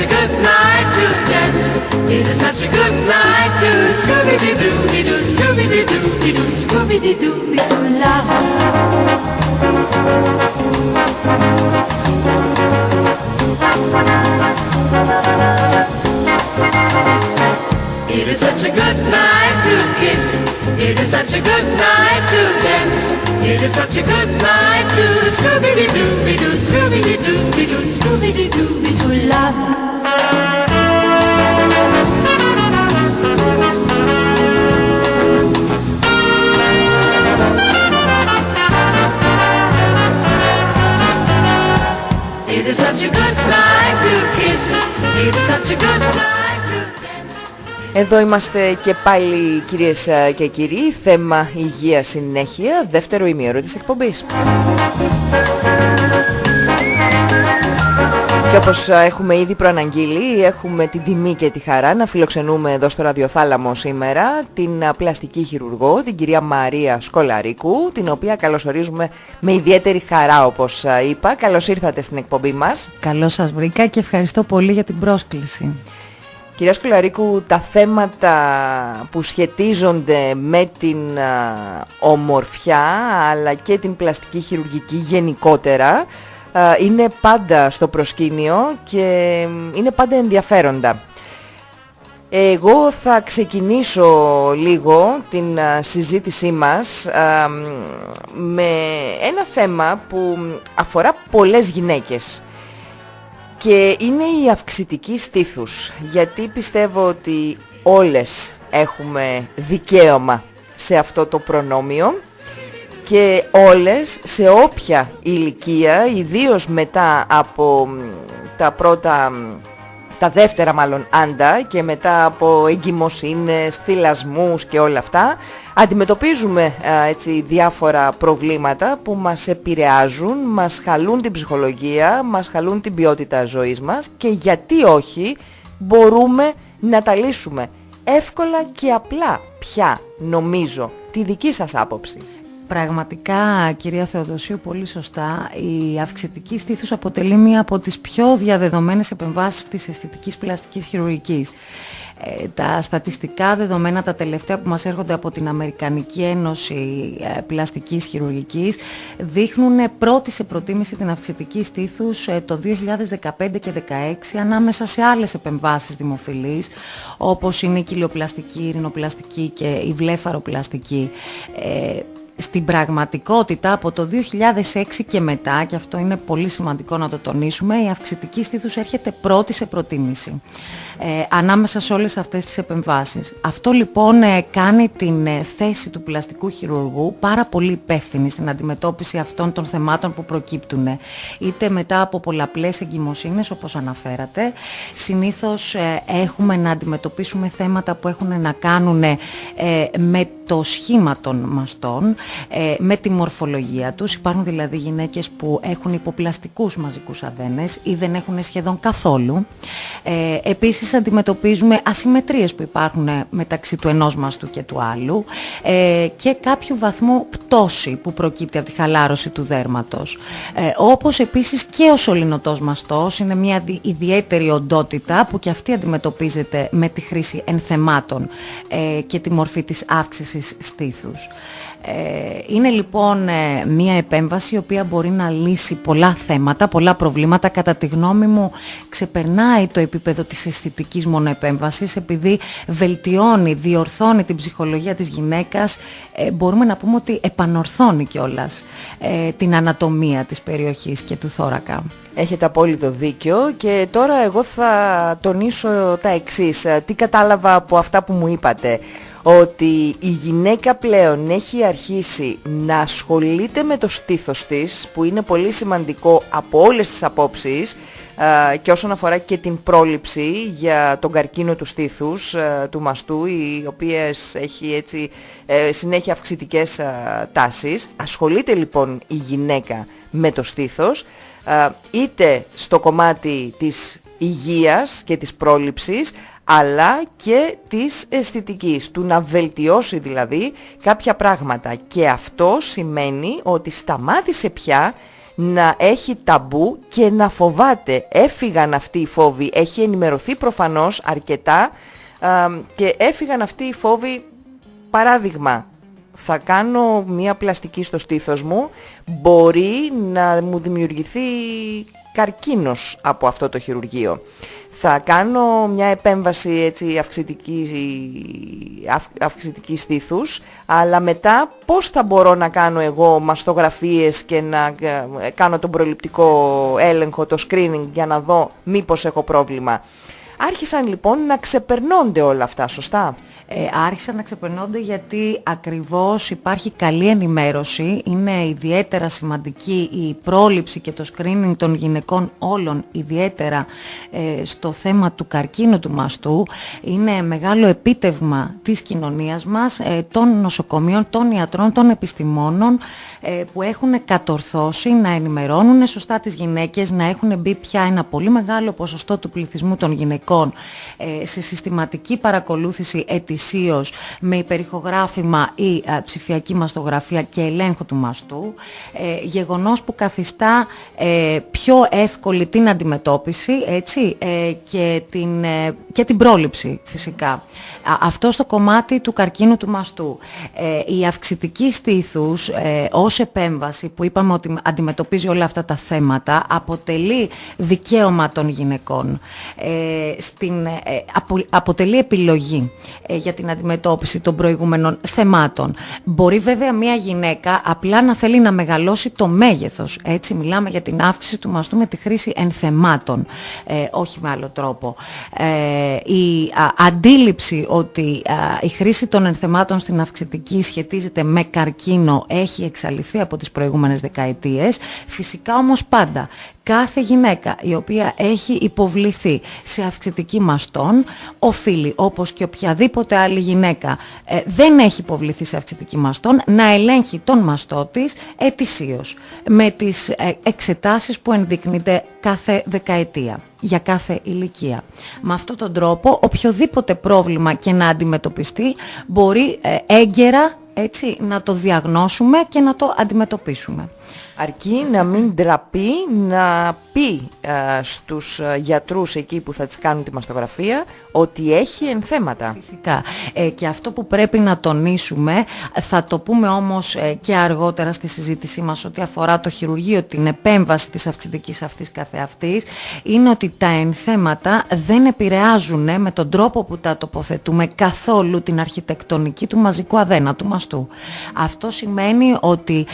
such a good night to dance. It is such a good night to Scooby-Doo-Doo-Doo, Scooby-Doo-Doo-Doo, Scooby-Doo-Doo-Doo, love. It is such a good night to kiss. It is such a good night to dance. It is such a good night to Scooby-Doo-Doo, Scooby-Doo-Doo, Scooby-Doo-Doo, love. It is such a good night to kiss. It is such a good night to dance. Εδώ είμαστε και πάλι κυρίες ε, και κύριοι, θέμα υγεία συνέχεια, δεύτερο ημίωρο της εκπομπής. Και όπως ε, έχουμε ήδη προαναγγείλει, έχουμε την τιμή και τη χαρά να φιλοξενούμε εδώ στο Ραδιοθάλαμο σήμερα την ε, πλαστική χειρουργό, την κυρία Μαρία Σκολαρίκου, την οποία καλωσορίζουμε με ιδιαίτερη χαρά όπως ε, είπα. Καλώς ήρθατε στην εκπομπή μας. Καλώς σας βρήκα και ευχαριστώ πολύ για την πρόσκληση. Κυρία Σκολαρίκου, τα θέματα που σχετίζονται με την α, ομορφιά αλλά και την πλαστική χειρουργική γενικότερα α, είναι πάντα στο προσκήνιο και είναι πάντα ενδιαφέροντα. Εγώ θα ξεκινήσω λίγο την α, συζήτησή μας α, με ένα θέμα που αφορά πολλές γυναίκες και είναι η αυξητική στήθους γιατί πιστεύω ότι όλες έχουμε δικαίωμα σε αυτό το προνόμιο και όλες σε όποια ηλικία, ιδίως μετά από μ, τα πρώτα, μ, τα δεύτερα μάλλον άντα και μετά από εγκυμοσύνες, θυλασμούς και όλα αυτά, αντιμετωπίζουμε α, έτσι διάφορα προβλήματα που μας επηρεάζουν, μας χαλούν την ψυχολογία, μας χαλούν την ποιότητα ζωής μας και γιατί όχι μπορούμε να τα λύσουμε εύκολα και απλά πια νομίζω τη δική σας άποψη. Πραγματικά, κυρία Θεοδοσίου, πολύ σωστά, η αυξητική στήθους αποτελεί μία από τις πιο διαδεδομένες επεμβάσεις της αισθητικής πλαστικής χειρουργικής. Ε, τα στατιστικά δεδομένα τα τελευταία που μας έρχονται από την Αμερικανική Ένωση ε, Πλαστικής Χειρουργικής δείχνουν πρώτη σε προτίμηση την αυξητική στήθους ε, το 2015 και 2016 ανάμεσα σε άλλες επεμβάσεις δημοφιλής όπως είναι η κοιλιοπλαστική, η ειρηνοπλαστική και η βλέφαροπλαστική. Ε, στην πραγματικότητα από το 2006 και μετά, και αυτό είναι πολύ σημαντικό να το τονίσουμε, η αυξητική στήθους έρχεται πρώτη σε προτίμηση ε, ανάμεσα σε όλες αυτές τις επεμβάσεις. Αυτό λοιπόν ε, κάνει την ε, θέση του πλαστικού χειρουργού πάρα πολύ υπεύθυνη στην αντιμετώπιση αυτών των θεμάτων που προκύπτουν. Είτε μετά από πολλαπλές εγκυμοσύνες όπως αναφέρατε, συνήθως ε, έχουμε να αντιμετωπίσουμε θέματα που έχουν να κάνουν ε, με το σχήμα των μαστών, ε, με τη μορφολογία τους. Υπάρχουν δηλαδή γυναίκες που έχουν υποπλαστικούς μαζικούς αδένες ή δεν έχουν σχεδόν καθόλου. Ε, επίσης αντιμετωπίζουμε ασυμμετρίες που υπάρχουν ε, μεταξύ του ενός μαστού και του άλλου ε, και κάποιο βαθμό πτώση που προκύπτει από τη χαλάρωση του δέρματος. Ε, όπως επίσης και ο σωληνωτός μαστός είναι μια δι- ιδιαίτερη οντότητα που και αυτή αντιμετωπίζεται με τη χρήση ενθεμάτων ε, και τη μορφή της αύξησης στήθους. Ε, είναι λοιπόν ε, μια επέμβαση η οποία μπορεί να λύσει πολλά θέματα, πολλά προβλήματα. Κατά τη γνώμη μου ξεπερνάει το επίπεδο της αισθητικής μόνο επέμβασης επειδή βελτιώνει, διορθώνει την ψυχολογία της γυναίκας. Ε, μπορούμε να πούμε ότι επανορθώνει κιόλας ε, την ανατομία της περιοχής και του θώρακα. Έχετε απόλυτο δίκιο και τώρα εγώ θα τονίσω τα εξής. Ε, Τι κατάλαβα από αυτά που μου είπατε. Ότι η γυναίκα πλέον έχει αρχίσει να ασχολείται με το στήθος της που είναι πολύ σημαντικό από όλες τις απόψεις ε, και όσον αφορά και την πρόληψη για τον καρκίνο του στήθους, ε, του μαστού, οι οποίες έχει έτσι ε, συνέχεια αυξητικές ε, τάσεις. Ασχολείται λοιπόν η γυναίκα με το στήθος ε, είτε στο κομμάτι της υγείας και της πρόληψης αλλά και της αισθητικής, του να βελτιώσει δηλαδή κάποια πράγματα. Και αυτό σημαίνει ότι σταμάτησε πια να έχει ταμπού και να φοβάται. Έφυγαν αυτοί οι φόβοι, έχει ενημερωθεί προφανώς αρκετά και έφυγαν αυτοί οι φόβοι, παράδειγμα, θα κάνω μία πλαστική στο στήθος μου, μπορεί να μου δημιουργηθεί καρκίνος από αυτό το χειρουργείο. Θα κάνω μια επέμβαση έτσι αυξητική, αυξητική στήθους, αλλά μετά πώς θα μπορώ να κάνω εγώ μαστογραφίες και να ε, κάνω τον προληπτικό έλεγχο, το screening για να δω μήπως έχω πρόβλημα. Άρχισαν λοιπόν να ξεπερνώνται όλα αυτά, σωστά; Ε, άρχισαν να ξεπερνώνται γιατί ακριβώς υπάρχει καλή ενημέρωση. Είναι ιδιαίτερα σημαντική η πρόληψη και το screening των γυναικών όλων, ιδιαίτερα ε, στο θέμα του καρκίνου του μαστού. Είναι μεγάλο επίτευγμα της κοινωνίας μας, ε, των νοσοκομείων, των ιατρών, των επιστημόνων ε, που έχουν κατορθώσει να ενημερώνουν σωστά τις γυναίκες, να έχουν μπει πια ένα πολύ μεγάλο ποσοστό του πληθυσμού των γυναικών σε συστηματική παρακολούθηση με υπερηχογράφημα ή ε, ψηφιακή μαστογραφία και ελέγχο του μαστού, ε, γεγονός που καθιστά ε, πιο εύκολη την αντιμετώπιση έτσι, και, την, και την πρόληψη φυσικά. Αυτό στο κομμάτι του καρκίνου του μαστού. η αυξητική στήθους ως επέμβαση που είπαμε ότι αντιμετωπίζει όλα αυτά τα θέματα αποτελεί δικαίωμα των γυναικών. στην, αποτελεί επιλογή για την αντιμετώπιση των προηγούμενων θεμάτων. Μπορεί βέβαια μια γυναίκα απλά να θέλει να μεγαλώσει το μέγεθος. Έτσι μιλάμε για την αύξηση του μαστού με τη χρήση ενθεμάτων, ε, όχι με άλλο τρόπο. Ε, η αντίληψη ότι η χρήση των ενθεμάτων στην αυξητική σχετίζεται με καρκίνο έχει εξαλειφθεί από τις προηγούμενες δεκαετίες. Φυσικά όμως πάντα κάθε γυναίκα η οποία έχει υποβληθεί σε αυξητική μαστόν οφείλει όπως και οποιαδήποτε άλλη γυναίκα ε, δεν έχει υποβληθεί σε αυξητική μαστόν να ελέγχει τον μαστό της ετησίως με τις ε, εξετάσεις που ενδεικνύεται κάθε δεκαετία για κάθε ηλικία. Με αυτόν τον τρόπο οποιοδήποτε πρόβλημα και να αντιμετωπιστεί μπορεί ε, έγκαιρα έτσι, να το διαγνώσουμε και να το αντιμετωπίσουμε. Αρκεί να μην ντραπεί να πει ε, στους ε, γιατρούς εκεί που θα τις κάνουν τη μαστογραφία ότι έχει ενθέματα. Φυσικά. Ε, και αυτό που πρέπει να τονίσουμε, θα το πούμε όμως ε, και αργότερα στη συζήτησή μας ότι αφορά το χειρουργείο, την επέμβαση της αυξητικής αυτής καθεαυτής, είναι ότι τα ενθέματα δεν επηρεάζουν με τον τρόπο που τα τοποθετούμε καθόλου την αρχιτεκτονική του μαζικού αδένα, του μαστού. Αυτό σημαίνει ότι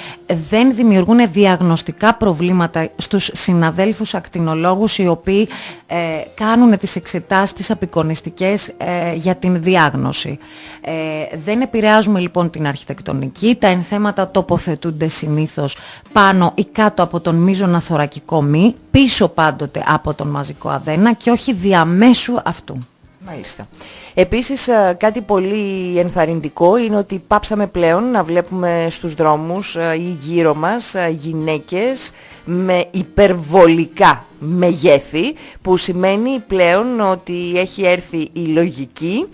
δεν δημιουργούν διαγνωστικά προβλήματα στους συναδέλφους ακτινολόγους οι οποίοι ε, κάνουν τις εξετάσεις τις απεικονιστικές ε, για την διάγνωση. Ε, δεν επηρεάζουμε λοιπόν την αρχιτεκτονική, τα ενθέματα τοποθετούνται συνήθως πάνω ή κάτω από τον μείζωνα θωρακικό μη, πίσω πάντοτε από τον μαζικό αδένα και όχι διαμέσου αυτού. Μάλιστα. Επίσης ε, κάτι πολύ ενθαρρυντικό είναι ότι πάψαμε πλέον να βλέπουμε στους δρόμους ε, ή γύρω μας ε, γυναίκες με υπερβολικά μεγέθη που σημαίνει πλέον ότι έχει έρθει η λογική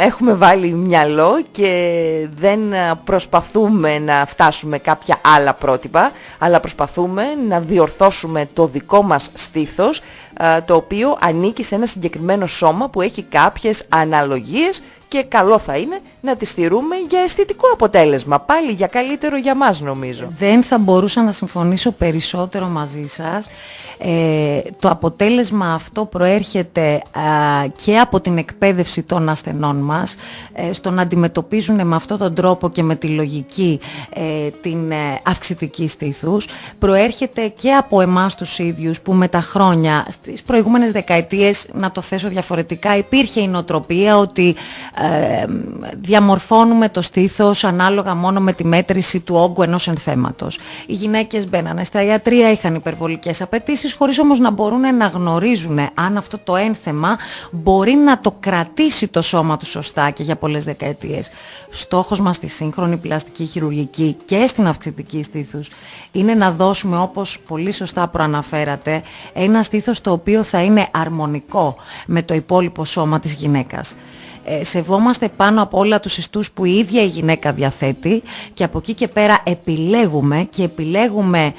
έχουμε βάλει μυαλό και δεν προσπαθούμε να φτάσουμε κάποια άλλα πρότυπα, αλλά προσπαθούμε να διορθώσουμε το δικό μας στήθος, το οποίο ανήκει σε ένα συγκεκριμένο σώμα που έχει κάποιες αναλογίες και καλό θα είναι να τη στηρούμε για αισθητικό αποτέλεσμα. Πάλι για καλύτερο για μας νομίζω. Δεν θα μπορούσα να συμφωνήσω περισσότερο μαζί σας. Ε, το αποτέλεσμα αυτό προέρχεται και από την εκπαίδευση των ασθενών μας ε, στο να αντιμετωπίζουν με αυτόν τον τρόπο και με τη λογική ε, την ε, αυξητική στήθους. Προέρχεται και από εμάς τους ίδιους που με τα χρόνια στις προηγούμενες δεκαετίες, να το θέσω διαφορετικά, υπήρχε η νοοτροπία ότι διαμορφώνουμε το στήθος ανάλογα μόνο με τη μέτρηση του όγκου ενός ενθέματος. Οι γυναίκες μπαίνανε στα ιατρία, είχαν υπερβολικές απαιτήσεις, χωρίς όμως να μπορούν να γνωρίζουν αν αυτό το ένθεμα μπορεί να το κρατήσει το σώμα τους σωστά και για πολλές δεκαετίες. Στόχος μας στη σύγχρονη πλαστική χειρουργική και στην αυξητική στήθους είναι να δώσουμε, όπως πολύ σωστά προαναφέρατε, ένα στήθος το οποίο θα είναι αρμονικό με το υπόλοιπο σώμα της γυναίκας. Ε, σεβόμαστε πάνω από όλα τους ιστούς που η ίδια η γυναίκα διαθέτει και από εκεί και πέρα επιλέγουμε και επιλέγουμε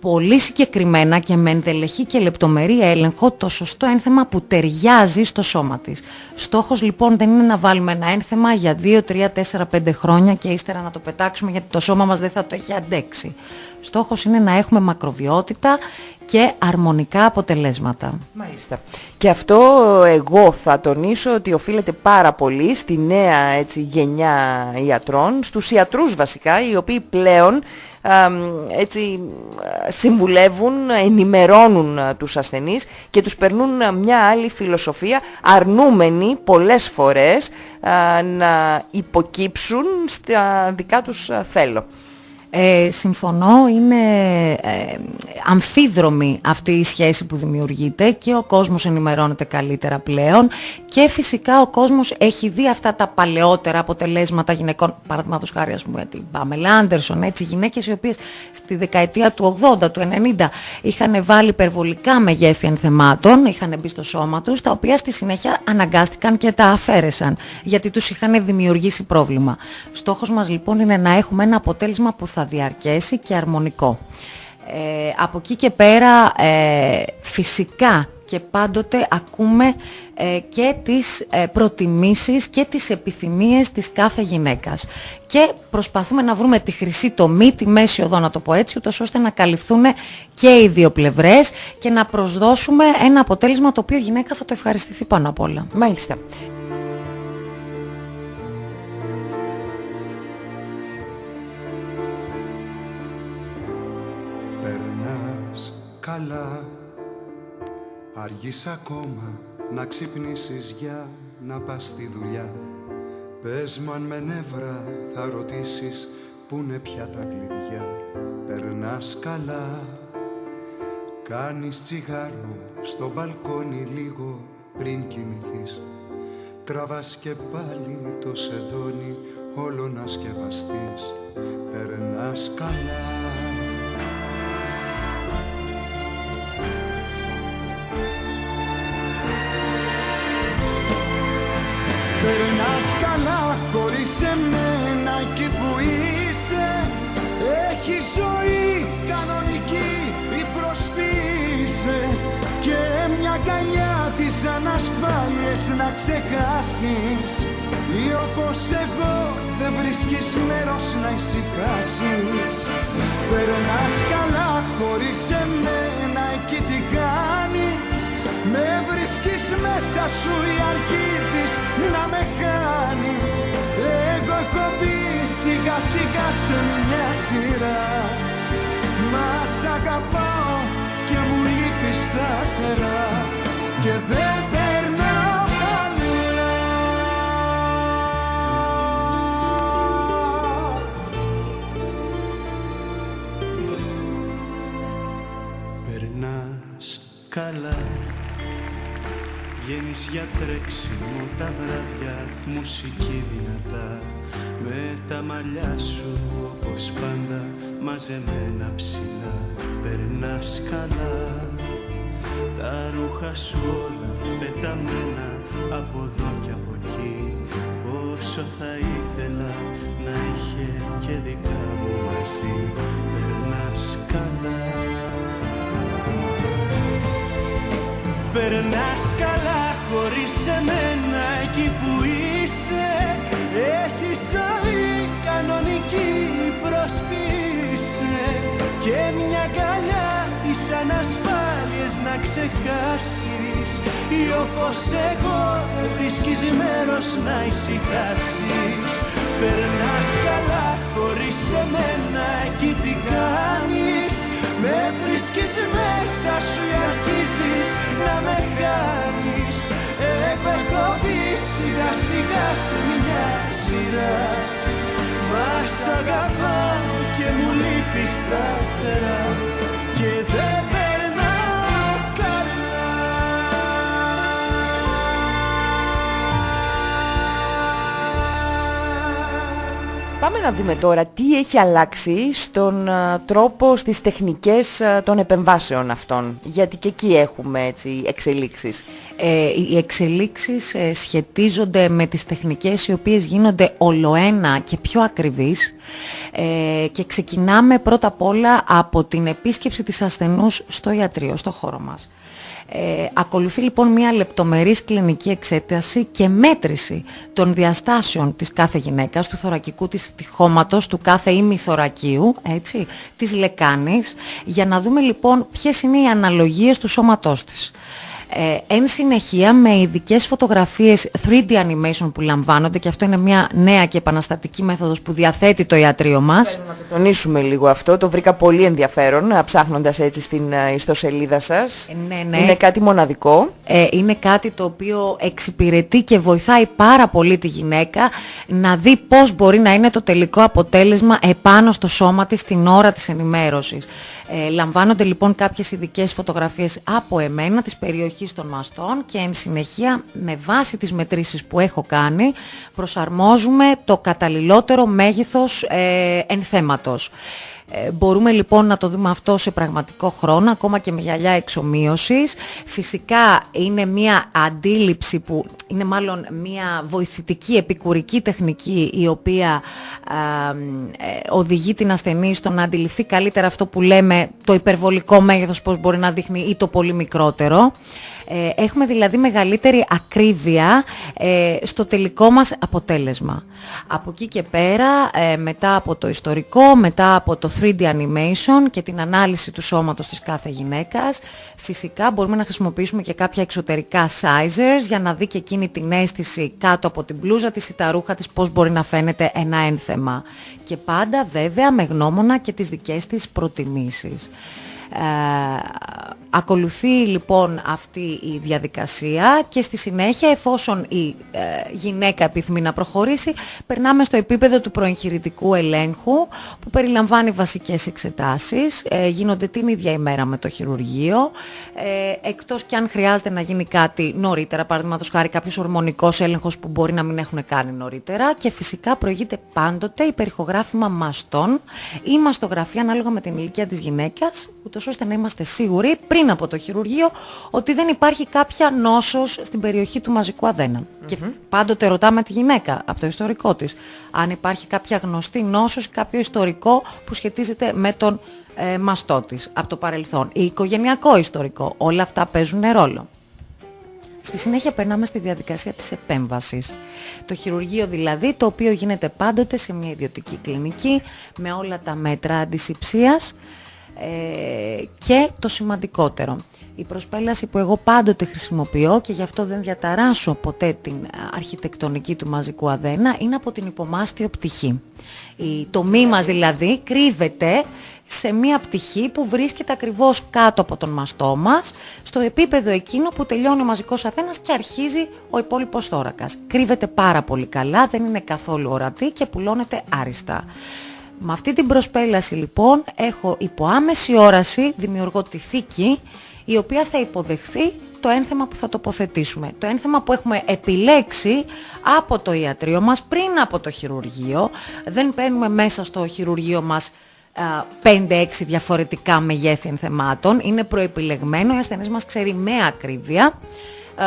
πολύ συγκεκριμένα και με εντελεχή και λεπτομερή έλεγχο το σωστό ένθεμα που ταιριάζει στο σώμα της. Στόχος λοιπόν δεν είναι να βάλουμε ένα ένθεμα για 2, 3, 4, 5 χρόνια και ύστερα να το πετάξουμε γιατί το σώμα μας δεν θα το έχει αντέξει. Στόχος είναι να έχουμε μακροβιότητα και αρμονικά αποτελέσματα. Μάλιστα. Και αυτό εγώ θα τονίσω ότι οφείλεται πάρα πολύ στη νέα έτσι, γενιά ιατρών, στους ιατρούς βασικά, οι οποίοι πλέον έτσι συμβουλεύουν, ενημερώνουν τους ασθενείς και τους περνούν μια άλλη φιλοσοφία αρνούμενοι πολλές φορές να υποκύψουν στα δικά τους θέλω. Ε, συμφωνώ, είναι ε, αμφίδρομη αυτή η σχέση που δημιουργείται και ο κόσμος ενημερώνεται καλύτερα πλέον και φυσικά ο κόσμος έχει δει αυτά τα παλαιότερα αποτελέσματα γυναικών, παραδείγματος χάρη ας πούμε την Πάμελα Άντερσον, έτσι γυναίκες οι οποίες στη δεκαετία του 80, του 90 είχαν βάλει υπερβολικά μεγέθη ενθεμάτων, είχαν μπει στο σώμα τους, τα οποία στη συνέχεια αναγκάστηκαν και τα αφαίρεσαν γιατί τους είχαν δημιουργήσει πρόβλημα. Στόχος μας λοιπόν είναι να έχουμε ένα αποτέλεσμα που θα διαρκέσει και αρμονικό. Ε, από εκεί και πέρα ε, φυσικά και πάντοτε ακούμε ε, και τις ε, προτιμήσεις και τις επιθυμίες της κάθε γυναίκας. Και προσπαθούμε να βρούμε τη χρυσή τομή, τη μέση οδό να το πω έτσι, ούτως ώστε να καλυφθούν και οι δύο πλευρές και να προσδώσουμε ένα αποτέλεσμα το οποίο η γυναίκα θα το ευχαριστηθεί πάνω απ' όλα. Μάλιστα. Καλά. Αργείς ακόμα να ξυπνήσεις για να πας στη δουλειά. Πες μου αν με νεύρα θα ρωτήσεις που είναι πια τα κλειδιά. Περνάς καλά. Κάνεις τσιγάρο στο μπαλκόνι λίγο πριν κοιμηθείς. Τραβάς και πάλι το σεντόνι όλο να σκεπαστείς. Περνάς καλά ανασφάλειες να ξεχάσεις Ή όπως εγώ δεν βρίσκεις μέρος να ησυχάσεις. Περνάς καλά χωρίς εμένα εκεί τι κάνεις; Με βρίσκεις μέσα σου ή αρχίζεις να με χάνεις; Εγώ έχω μπει σιγά σιγά σε μια σειρά. Μα σ' αγαπάω και μου λείπεις σταθερά Και δεν Περνάς καλά. Βγαίνεις για τρέξιμο τα βράδια, μουσική δυνατά. Με τα μαλλιά σου όπως πάντα μαζεμένα ψηλά. Περνάς καλά, τα ρούχα σου όλα πεταμένα από εδώ και από εκεί. Πόσο θα ήθελα να είχε και δικά μου μαζί Περνάς καλά χωρίς εμένα εκεί που είσαι. Έχει ζωή κανονική προσποιείσαι Και μια καλιά τις ανασφάλειες να ξεχάσεις. Ή όπως εγώ βρίσκεις μέρος να ησυχάσεις. Περνάς καλά χωρίς εμένα εκεί τι κάνεις; Με βρίσκεις μέσα σου ή αρχίζεις να με χάνεις Εγώ έχω μπει σιγά σιγά σε μια σειρά. Μα σ' αγαπάω και μου λείπεις σταθερά Και δεν Πάμε να δούμε τώρα τι έχει αλλάξει στον ε, τρόπο, στις τεχνικές ε, των επεμβάσεων αυτών. Γιατί και εκεί έχουμε έτσι, εξελίξεις. Ε, οι εξελίξεις ε, σχετίζονται με τις τεχνικές οι οποίες γίνονται ολοένα και πιο ακριβείς και ξεκινάμε πρώτα απ' όλα από την επίσκεψη της ασθενούς στο ιατρείο, στο χώρο μας. Ε, ακολουθεί λοιπόν μια λεπτομερής κλινική εξέταση και μέτρηση των διαστάσεων της κάθε γυναίκας, του θωρακικού της τυχώματος, του κάθε ημιθωρακίου, έτσι, της λεκάνης, για να δούμε λοιπόν ποιες είναι οι αναλογίες του σώματός της. Ε, εν συνεχεία με ειδικές φωτογραφίες 3D animation που λαμβάνονται και αυτό είναι μια νέα και επαναστατική μέθοδος που διαθέτει το ιατρείο μας. Να το τονίσουμε λίγο αυτό, το βρήκα πολύ ενδιαφέρον ψάχνοντας έτσι στην ε, ιστοσελίδα σας. Ε, ναι, ναι. Είναι κάτι μοναδικό. Ε, είναι κάτι το οποίο εξυπηρετεί και βοηθάει πάρα πολύ τη γυναίκα να δει πώς μπορεί να είναι το τελικό αποτέλεσμα επάνω στο σώμα της την ώρα της ενημέρωσης. Ε, λαμβάνονται λοιπόν κάποιες ειδικές φωτογραφίες από εμένα της περιοχής των μαστών και εν συνεχεία με βάση τις μετρήσεις που έχω κάνει προσαρμόζουμε το καταλληλότερο μέγεθος ε, ενθέματος. Ε, μπορούμε λοιπόν να το δούμε αυτό σε πραγματικό χρόνο, ακόμα και με γυαλιά εξομοίωσης. Φυσικά είναι μια αντίληψη που είναι μάλλον μια βοηθητική επικουρική τεχνική η οποία ε, οδηγεί την ασθενή στο να αντιληφθεί καλύτερα αυτό που λέμε το υπερβολικό μέγεθος πώς μπορεί να δείχνει ή το πολύ μικρότερο. Ε, έχουμε δηλαδή μεγαλύτερη ακρίβεια ε, στο τελικό μας αποτέλεσμα. Από εκεί και πέρα, ε, μετά από το ιστορικό, μετά από το 3D animation και την ανάλυση του σώματος της κάθε γυναίκας, φυσικά μπορούμε να χρησιμοποιήσουμε και κάποια εξωτερικά sizers για να δει και εκείνη την αίσθηση κάτω από την μπλούζα της ή τα ρούχα της πώς μπορεί να φαίνεται ένα ένθεμα. Και πάντα βέβαια με γνώμονα και τις δικές της προτιμήσεις. Ε, ακολουθεί λοιπόν αυτή η διαδικασία και στη συνέχεια εφόσον η ε, γυναίκα επιθυμεί να προχωρήσει περνάμε στο επίπεδο του προεγχειρητικού ελέγχου που περιλαμβάνει βασικές εξετάσεις, ε, γίνονται την ίδια ημέρα με το χειρουργείο. Ε, εκτός και αν χρειάζεται να γίνει κάτι νωρίτερα, παραδείγματος χάρη κάποιος ορμονικός έλεγχος που μπορεί να μην έχουν κάνει νωρίτερα. Και φυσικά προηγείται πάντοτε η περιχογράφημα μαστών. Ή μαστογραφία ανάλογα με την ηλικία της γυναίκας ούτως ώστε να είμαστε σίγουροι πριν από το χειρουργείο ότι δεν υπάρχει κάποια νόσος στην περιοχή του μαζικού Και πάντοτε ρωτάμε τη γυναίκα από το ιστορικό της αν υπάρχει κάποια γνωστή νόσος ή κάποιο ιστορικό που σχετίζεται με τον ε, μαστό της από το παρελθόν ή οικογενειακό ιστορικό. Όλα αυτά παίζουν ρόλο. Στη συνέχεια περνάμε στη διαδικασία της επέμβασης. Το χειρουργείο δηλαδή, το οποίο γίνεται πάντοτε σε μια ιδιωτική κλινική με όλα τα μέτρα αντισηψίας, ε, και το σημαντικότερο, η προσπέλαση που εγώ πάντοτε χρησιμοποιώ και γι' αυτό δεν διαταράσω ποτέ την αρχιτεκτονική του μαζικού αδένα είναι από την υπομάστιο πτυχή. Η τομή μας δηλαδή κρύβεται σε μία πτυχή που βρίσκεται ακριβώς κάτω από τον μαστό μας, στο επίπεδο εκείνο που τελειώνει ο μαζικός αθένας και αρχίζει ο υπόλοιπος θώρακας. Κρύβεται πάρα πολύ καλά, δεν είναι καθόλου ορατή και πουλώνεται άριστα. Με αυτή την προσπέλαση λοιπόν έχω υπό άμεση όραση δημιουργώ τη θήκη η οποία θα υποδεχθεί το ένθεμα που θα τοποθετήσουμε. Το ένθεμα που έχουμε επιλέξει από το ιατρείο μας πριν από το χειρουργείο. Δεν παίρνουμε μέσα στο χειρουργείο μας 5-6 διαφορετικά μεγέθη ενθεμάτων. Είναι προεπιλεγμένο, η ασθενής μας ξέρει με ακρίβεια,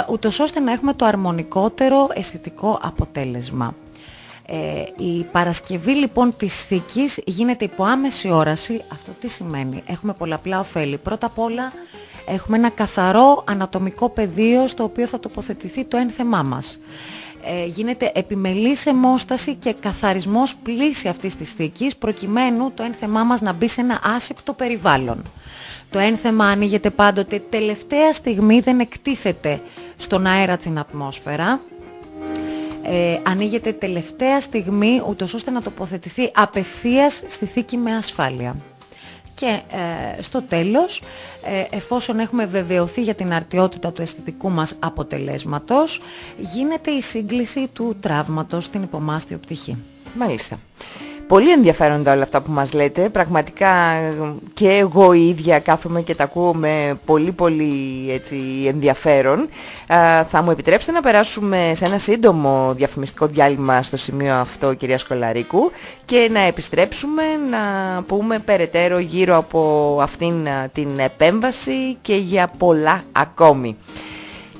ούτως ώστε να έχουμε το αρμονικότερο αισθητικό αποτέλεσμα. Ε, η Παρασκευή λοιπόν της θήκης γίνεται υπό άμεση όραση. Αυτό τι σημαίνει; Έχουμε πολλαπλά ωφέλη. Πρώτα απ' όλα έχουμε ένα καθαρό ανατομικό πεδίο στο οποίο θα τοποθετηθεί το ένθεμά μας. Ε, γίνεται επιμελής αιμόσταση και καθαρισμός πλήση αυτής της θήκης προκειμένου το ένθεμά μας να μπει σε ένα άσεπτο περιβάλλον. Το ένθεμα ανοίγεται πάντοτε τελευταία στιγμή, δεν εκτίθεται στον αέρα την ατμόσφαιρα ε, ανοίγεται τελευταία στιγμή ούτως ώστε να τοποθετηθεί απευθείας στη θήκη με ασφάλεια. Και ε, στο τέλος, ε, εφόσον έχουμε βεβαιωθεί για την αρτιότητα του αισθητικού μας αποτελέσματος, γίνεται η σύγκληση του τραύματος στην υπομάστιο πτυχή. Μάλιστα. Πολύ ενδιαφέροντα όλα αυτά που μας λέτε. Πραγματικά και εγώ η ίδια κάθομαι και τα ακούω με πολύ πολύ έτσι, ενδιαφέρον. θα μου επιτρέψετε να περάσουμε σε ένα σύντομο διαφημιστικό διάλειμμα στο σημείο αυτό κυρία Σκολαρίκου και να επιστρέψουμε να πούμε περαιτέρω γύρω από αυτήν την επέμβαση και για πολλά ακόμη.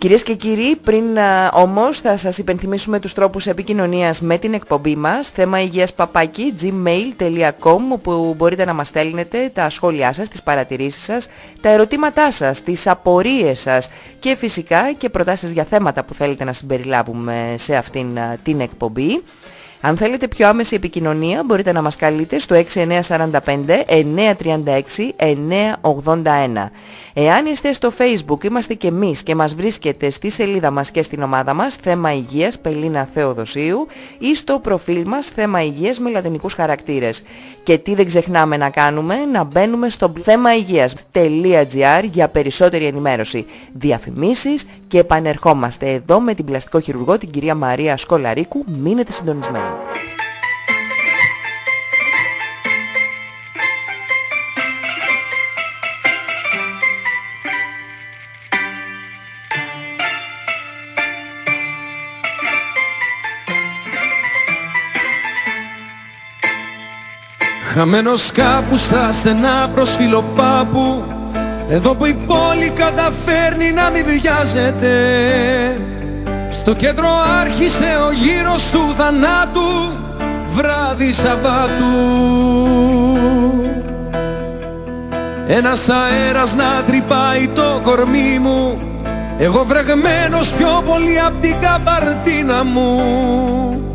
Κυρίες και κύριοι, πριν όμως θα σας υπενθυμίσουμε τους τρόπους επικοινωνίας με την εκπομπή μας, θέμα υγείας παπάκι, gmail.com, όπου μπορείτε να μας στέλνετε τα σχόλιά σας, τις παρατηρήσεις σας, τα ερωτήματά σας, τις απορίες σας και φυσικά και προτάσεις για θέματα που θέλετε να συμπεριλάβουμε σε αυτήν την εκπομπή. Αν θέλετε πιο άμεση επικοινωνία μπορείτε να μας καλείτε στο 6945 936 981. Εάν είστε στο facebook είμαστε και εμείς και μας βρίσκετε στη σελίδα μας και στην ομάδα μας θέμα υγείας Πελίνα Θεοδοσίου ή στο προφίλ μας θέμα υγείας με λατινικούς χαρακτήρες. Και τι δεν ξεχνάμε να κάνουμε, να μπαίνουμε στο θέμα υγείας.gr για περισσότερη ενημέρωση, διαφημίσεις και επανερχόμαστε εδώ με την πλαστικό χειρουργό την κυρία Μαρία Σκολαρίκου. Μείνετε συντονισμένοι. Χαμένος κάπου στα στενά προς φιλοπάπου Εδώ που η πόλη καταφέρνει να μην βιάζεται Στο κέντρο άρχισε ο γύρος του θανάτου Βράδυ Σαββάτου. Ένας αέρας να τρυπάει το κορμί μου Εγώ βρεγμένος πιο πολύ απ' την καμπαρτίνα μου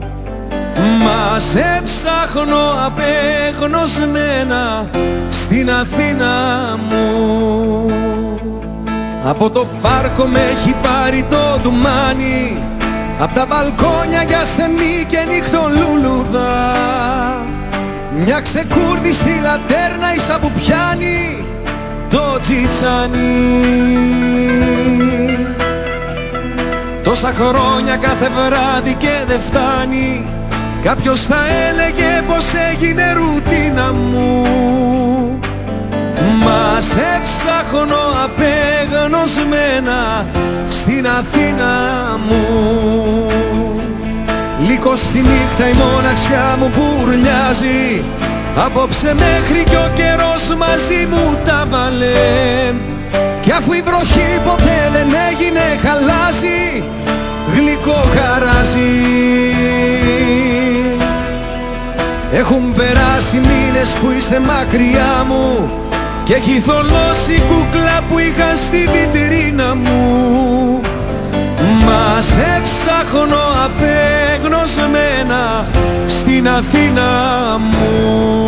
Μας σε ψάχνω απέγνωσμένα στην Αθήνα μου. Από το πάρκο με έχει πάρει το ντουμάνι Απ' τα μπαλκόνια για σεμί και νύχτο Μια ξεκούρδη στη λατέρνα ίσα που πιάνει το τσιτσάνι Τόσα χρόνια κάθε βράδυ και δεν φτάνει Κάποιος θα έλεγε πως έγινε ρουτίνα μου. Μας σε ψάχνω απέγνωσμένα στην Αθήνα μου. Λίγο στη νύχτα η μοναξιά μου πουρλιάζει Απόψε μέχρι κι ο καιρός μαζί μου τα βάλε. Κι αφού η βροχή ποτέ δεν έγινε χαλάζει Γλυκό χαράζει έχουν περάσει μήνες που είσαι μακριά μου Και έχει θολώσει κούκλα που είχα στη βιτρίνα μου. Μας σε ψάχνω απέγνωσμένα στην Αθήνα μου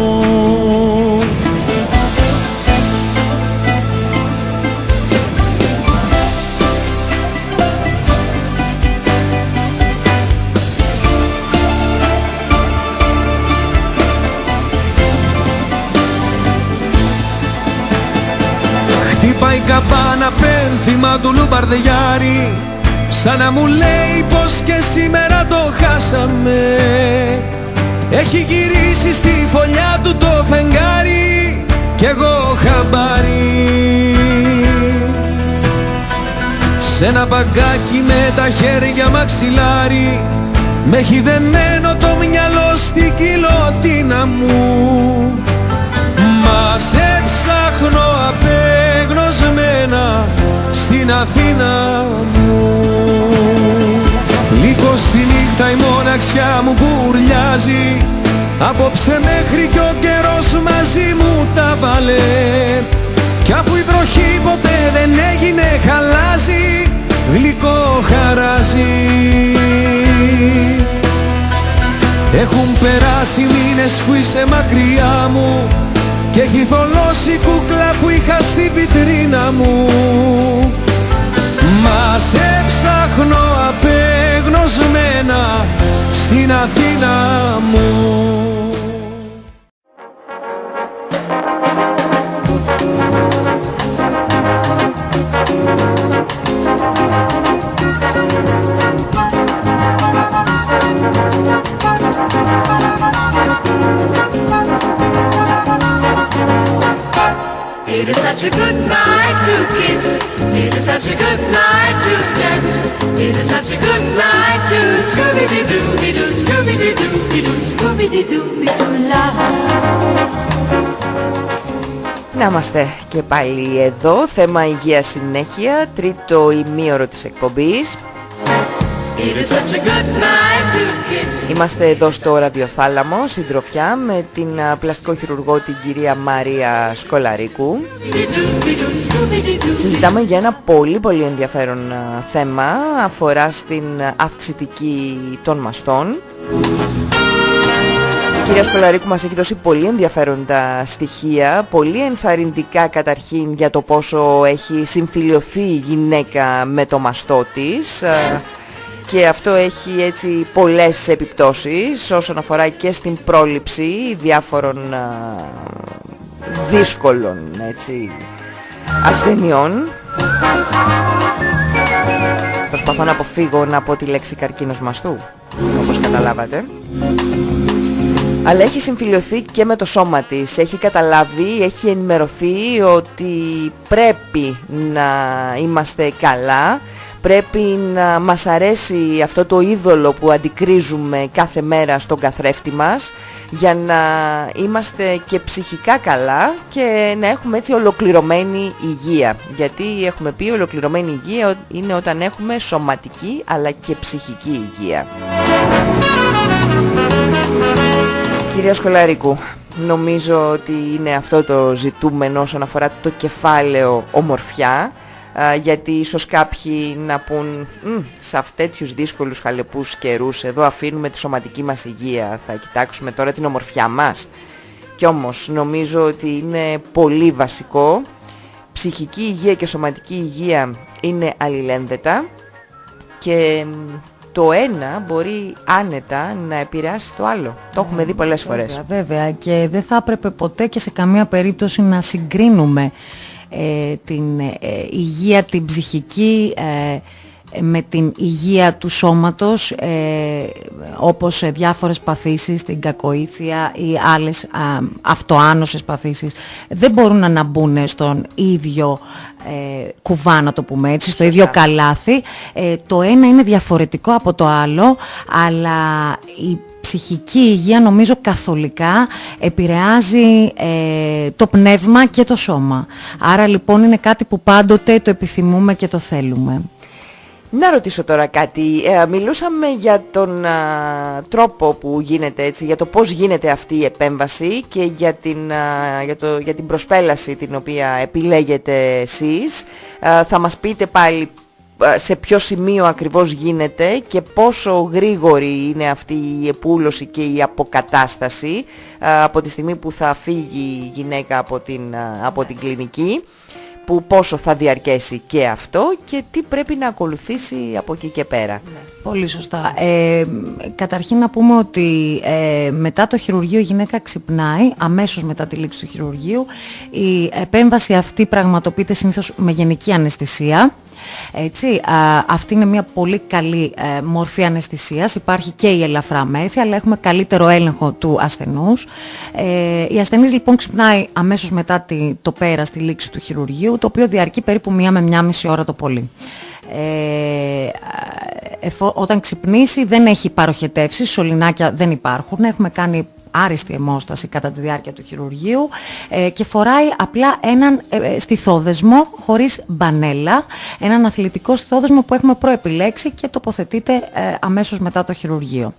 Χτυπάει καπάνα πένθυμα του λουμπαρδιάρι Σαν να μου λέει πως και σήμερα το χάσαμε. Έχει γυρίσει στη φωλιά του το φεγγάρι Κι εγώ χαμπάρι. Σ' ένα μπαγκάκι με τα χέρια μαξιλάρι Με έχει δεμένο το μυαλό στην κοιλωτίνα μου Μας σε ψάχνω απεγνωσμένα στην Αθήνα μου. Λίγο στη νύχτα η μοναξιά μου μπουρλιάζει. Απόψε μέχρι κι ο καιρός μαζί μου τα βάλε. Κι αφού η βροχή ποτέ δεν έγινε χαλάζει. Γλυκό χαράζει. Έχουν περάσει μήνες που είσαι μακριά μου και έχει θολώσει κούκλα που είχα στη βιτρίνα μου. Μας σε ψάχνω απεγνωσμένα στην Αθήνα μου such a good night to kiss. It is such a good night to dance. It is such a good night to Scooby-Doo-Doo, Scooby-Doo-Doo, Scooby-Doo-Doo, love. Να είμαστε και πάλι εδώ, θέμα υγεία συνέχεια, τρίτο ημίωρο της εκπομπής. Είμαστε εδώ στο ραδιοθάλαμο, συντροφιά, με την πλαστικό χειρουργό την κυρία Μαρία Σκολαρίκου. Συζητάμε για ένα πολύ πολύ ενδιαφέρον θέμα, αφορά στην αυξητική των μαστών. Κυρία Σκολαρίκου μας έχει δώσει πολύ ενδιαφέροντα στοιχεία, πολύ ενθαρρυντικά καταρχήν για το πόσο έχει συμφιλειωθεί η γυναίκα με το μαστό της. Ε, και αυτό έχει έτσι πολλές επιπτώσεις όσον αφορά και στην πρόληψη διάφορων ε, δύσκολων έτσι, ασθενειών. Προσπαθώ να αποφύγω να πω τη λέξη καρκίνος μαστού, όπως καταλάβατε αλλά έχει συμφιλειωθεί και με το σώμα της. Έχει καταλάβει, έχει ενημερωθεί ότι πρέπει να είμαστε καλά, πρέπει να μας αρέσει αυτό το είδωλο που αντικρίζουμε κάθε μέρα στον καθρέφτη μας για να είμαστε και ψυχικά καλά και να έχουμε έτσι ολοκληρωμένη υγεία. Γιατί έχουμε πει ολοκληρωμένη υγεία είναι όταν έχουμε σωματική αλλά και ψυχική υγεία. Κυρία Σχολαρίκου, νομίζω ότι είναι αυτό το ζητούμενο όσον αφορά το κεφάλαιο ομορφιά γιατί ίσως κάποιοι να πούν σε τέτοιους δύσκολους χαλεπούς καιρούς εδώ αφήνουμε τη σωματική μας υγεία θα κοιτάξουμε τώρα την ομορφιά μας κι όμως νομίζω ότι είναι πολύ βασικό ψυχική υγεία και σωματική υγεία είναι αλληλένδετα και το ένα μπορεί άνετα να επηρεάσει το άλλο. Το έχουμε δει πολλές φορές. Βέβαια, και δεν θα έπρεπε ποτέ και σε καμία περίπτωση να συγκρίνουμε ε, την ε, υγεία, την ψυχική ε, με την υγεία του σώματος ε, όπως διάφορες παθήσεις, την κακοήθεια ή άλλες α, αυτοάνωσες παθήσεις δεν μπορούν να μπουν στον ίδιο ε, κουβά να το πούμε έτσι, στο ίδιο καλάθι. Ε, το ένα είναι διαφορετικό από το άλλο αλλά η ψυχική υγεία νομίζω καθολικά επηρεάζει ε, το πνεύμα και το σώμα. Άρα λοιπόν είναι κάτι που πάντοτε το επιθυμούμε και το θέλουμε. Να ρωτήσω τώρα κάτι. Ε, μιλούσαμε για τον τρόπο που γίνεται έτσι, για το πώς γίνεται αυτή η επέμβαση και για την, για το, για την προσπέλαση την οποία επιλέγετε εσείς. θα μας πείτε πάλι σε ποιο σημείο ακριβώς γίνεται και πόσο γρήγορη είναι αυτή η επούλωση και η αποκατάσταση από τη στιγμή που θα φύγει η γυναίκα από την, από την κλινική που πόσο θα διαρκέσει και αυτό και τι πρέπει να ακολουθήσει από εκεί και πέρα. Ναι. Πολύ σωστά. Ε, καταρχήν να πούμε ότι ε, μετά το χειρουργείο η γυναίκα ξυπνάει, αμέσως μετά τη λήξη του χειρουργείου. Η επέμβαση αυτή πραγματοποιείται συνήθως με γενική αναισθησία. Έτσι, αυτή είναι μια πολύ καλή ε, μορφή αναισθησίας. Υπάρχει και η ελαφρά μέθη, αλλά έχουμε καλύτερο έλεγχο του ασθενούς. Ε, η ασθενής λοιπόν ξυπνάει αμέσως μετά τη, το πέρα στη λήξη του χειρουργείου, το οποίο διαρκεί περίπου μία με μία μισή ώρα το πολύ. Ε, όταν ξυπνήσει δεν έχει παροχετεύσεις, σωληνάκια δεν υπάρχουν. Έχουμε κάνει άριστη αιμόσταση κατά τη διάρκεια του χειρουργείου ε, και φοράει απλά έναν ε, ε, στιθόδεσμο χωρίς μπανέλα, έναν αθλητικό στιθόδεσμο που έχουμε προεπιλέξει και τοποθετείται ε, αμέσως μετά το χειρουργείο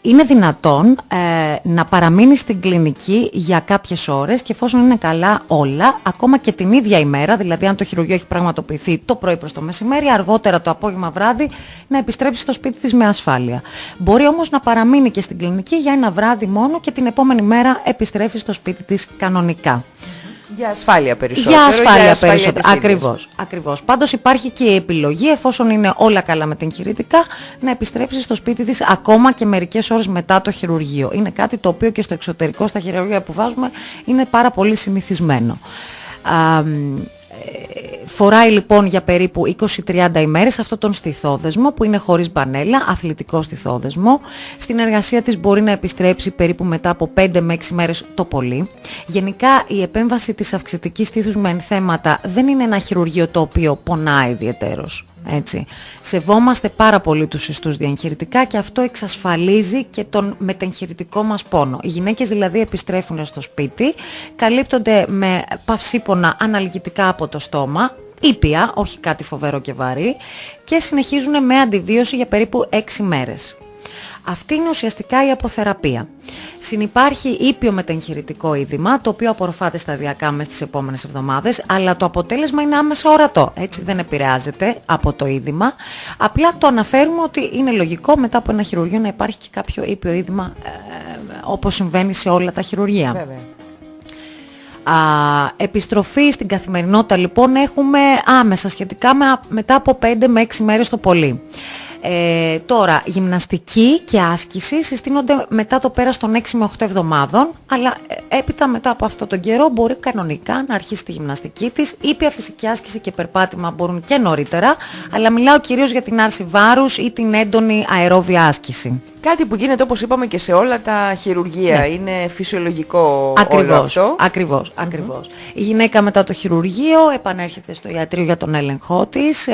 είναι δυνατόν ε, να παραμείνεις στην κλινική για κάποιες ώρες και εφόσον είναι καλά όλα, ακόμα και την ίδια ημέρα, δηλαδή αν το χειρουργείο έχει πραγματοποιηθεί το πρωί προς το μεσημέρι, αργότερα το απόγευμα βράδυ, να επιστρέψεις στο σπίτι της με ασφάλεια. Μπορεί όμως να παραμείνει και στην κλινική για ένα βράδυ μόνο και την επόμενη μέρα επιστρέφεις στο σπίτι της κανονικά. Για ασφάλεια περισσότερο. Για ασφάλεια, για ασφάλεια περισσότερο. Ακριβώς, ακριβώς. Πάντως υπάρχει και η επιλογή, εφόσον είναι όλα καλά με την χειρητικά, να επιστρέψει στο σπίτι της ακόμα και μερικές ώρες μετά το χειρουργείο. Είναι κάτι το οποίο και στο εξωτερικό, στα χειρουργεία που βάζουμε, είναι πάρα πολύ συνηθισμένο. Α, ε, φοράει λοιπόν για περίπου 20-30 ημέρες αυτό τον στιθόδεσμο που είναι χωρίς μπανέλα, αθλητικό στιθόδεσμο. Στην εργασία της μπορεί να επιστρέψει περίπου μετά από 5 με 6 μέρες το πολύ. Γενικά η επέμβαση της αυξητικής στήθους με ενθέματα δεν είναι ένα χειρουργείο το οποίο πονάει ιδιαίτερος. Έτσι. Σεβόμαστε πάρα πολύ τους ιστούς διαγχειρητικά και αυτό εξασφαλίζει και τον μεταγχειρητικό μας πόνο. Οι γυναίκες δηλαδή επιστρέφουν στο σπίτι, καλύπτονται με παυσίπονα αναλγητικά από το στόμα, ήπια, όχι κάτι φοβερό και βαρύ, και συνεχίζουν με αντιβίωση για περίπου 6 μέρες. Αυτή είναι ουσιαστικά η αποθεραπεία. Συνυπάρχει ήπιο μεταγχειρητικό είδημα, το οποίο απορροφάται σταδιακά μέσα στις επόμενες εβδομάδες, αλλά το αποτέλεσμα είναι άμεσα ορατό. Έτσι δεν επηρεάζεται από το είδημα. Απλά το αναφέρουμε ότι είναι λογικό μετά από ένα χειρουργείο να υπάρχει και κάποιο ήπιο είδημα, ε, όπως συμβαίνει σε όλα τα χειρουργεία. Βέβαια. Α, επιστροφή στην καθημερινότητα λοιπόν έχουμε άμεσα σχετικά με, μετά από 5 με 6 μέρες το πολύ. Ε, τώρα, γυμναστική και άσκηση συστήνονται μετά το πέρας των 6 με 8 εβδομάδων, αλλά ε, έπειτα μετά από αυτό τον καιρό μπορεί κανονικά να αρχίσει τη γυμναστική της. Ήπια φυσική άσκηση και περπάτημα μπορούν και νωρίτερα, αλλά μιλάω κυρίως για την άρση βάρους ή την έντονη αερόβια άσκηση. Κάτι που γίνεται όπως είπαμε και σε όλα τα χειρουργεία. Ναι. Είναι φυσιολογικό όλο Ακριβώς, αυτό. ακριβώς, ακριβώς. Η γυναίκα μετά το χειρουργείο επανέρχεται στο ιατρείο για τον έλεγχό της, ε,